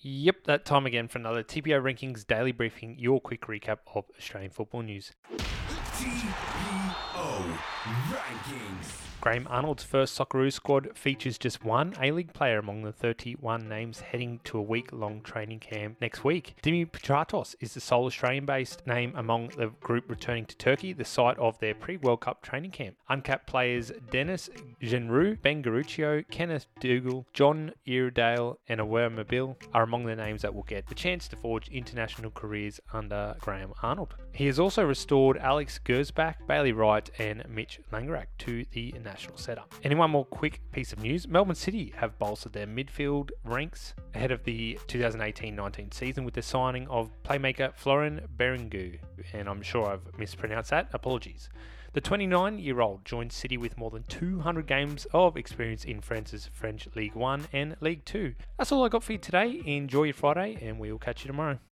Yep, that time again for another TPO Rankings daily briefing, your quick recap of Australian football news. TPO Rankings. Graham Arnold's first Socceroos squad features just one A-League player among the 31 names heading to a week-long training camp next week. Dimi Petratos is the sole Australian-based name among the group returning to Turkey, the site of their pre-World Cup training camp. Uncapped players Denis Genreau, Ben Garuccio, Kenneth Dougall, John Iredale and Awer Mabil are among the names that will get the chance to forge international careers under Graham Arnold. He has also restored Alex Gersbach, Bailey Wright and Mitch Langerak to the national setup. And one more quick piece of news, Melbourne City have bolstered their midfield ranks ahead of the 2018-19 season with the signing of playmaker Florin Berengu, and I'm sure I've mispronounced that. Apologies. The 29 year old joined City with more than 200 games of experience in France's French League One and League Two. That's all I got for you today. Enjoy your Friday, and we'll catch you tomorrow.